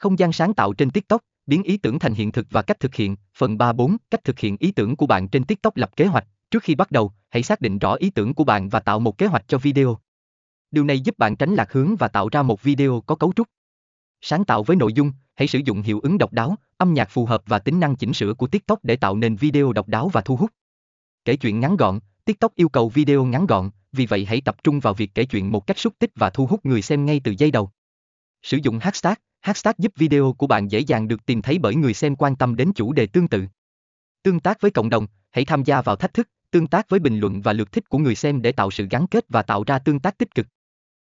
Không gian sáng tạo trên TikTok, biến ý tưởng thành hiện thực và cách thực hiện. Phần 3-4, cách thực hiện ý tưởng của bạn trên TikTok lập kế hoạch. Trước khi bắt đầu, hãy xác định rõ ý tưởng của bạn và tạo một kế hoạch cho video. Điều này giúp bạn tránh lạc hướng và tạo ra một video có cấu trúc. Sáng tạo với nội dung, hãy sử dụng hiệu ứng độc đáo, âm nhạc phù hợp và tính năng chỉnh sửa của TikTok để tạo nên video độc đáo và thu hút. Kể chuyện ngắn gọn, TikTok yêu cầu video ngắn gọn, vì vậy hãy tập trung vào việc kể chuyện một cách xúc tích và thu hút người xem ngay từ giây đầu. Sử dụng hashtag, hashtag giúp video của bạn dễ dàng được tìm thấy bởi người xem quan tâm đến chủ đề tương tự. Tương tác với cộng đồng, hãy tham gia vào thách thức, tương tác với bình luận và lượt thích của người xem để tạo sự gắn kết và tạo ra tương tác tích cực.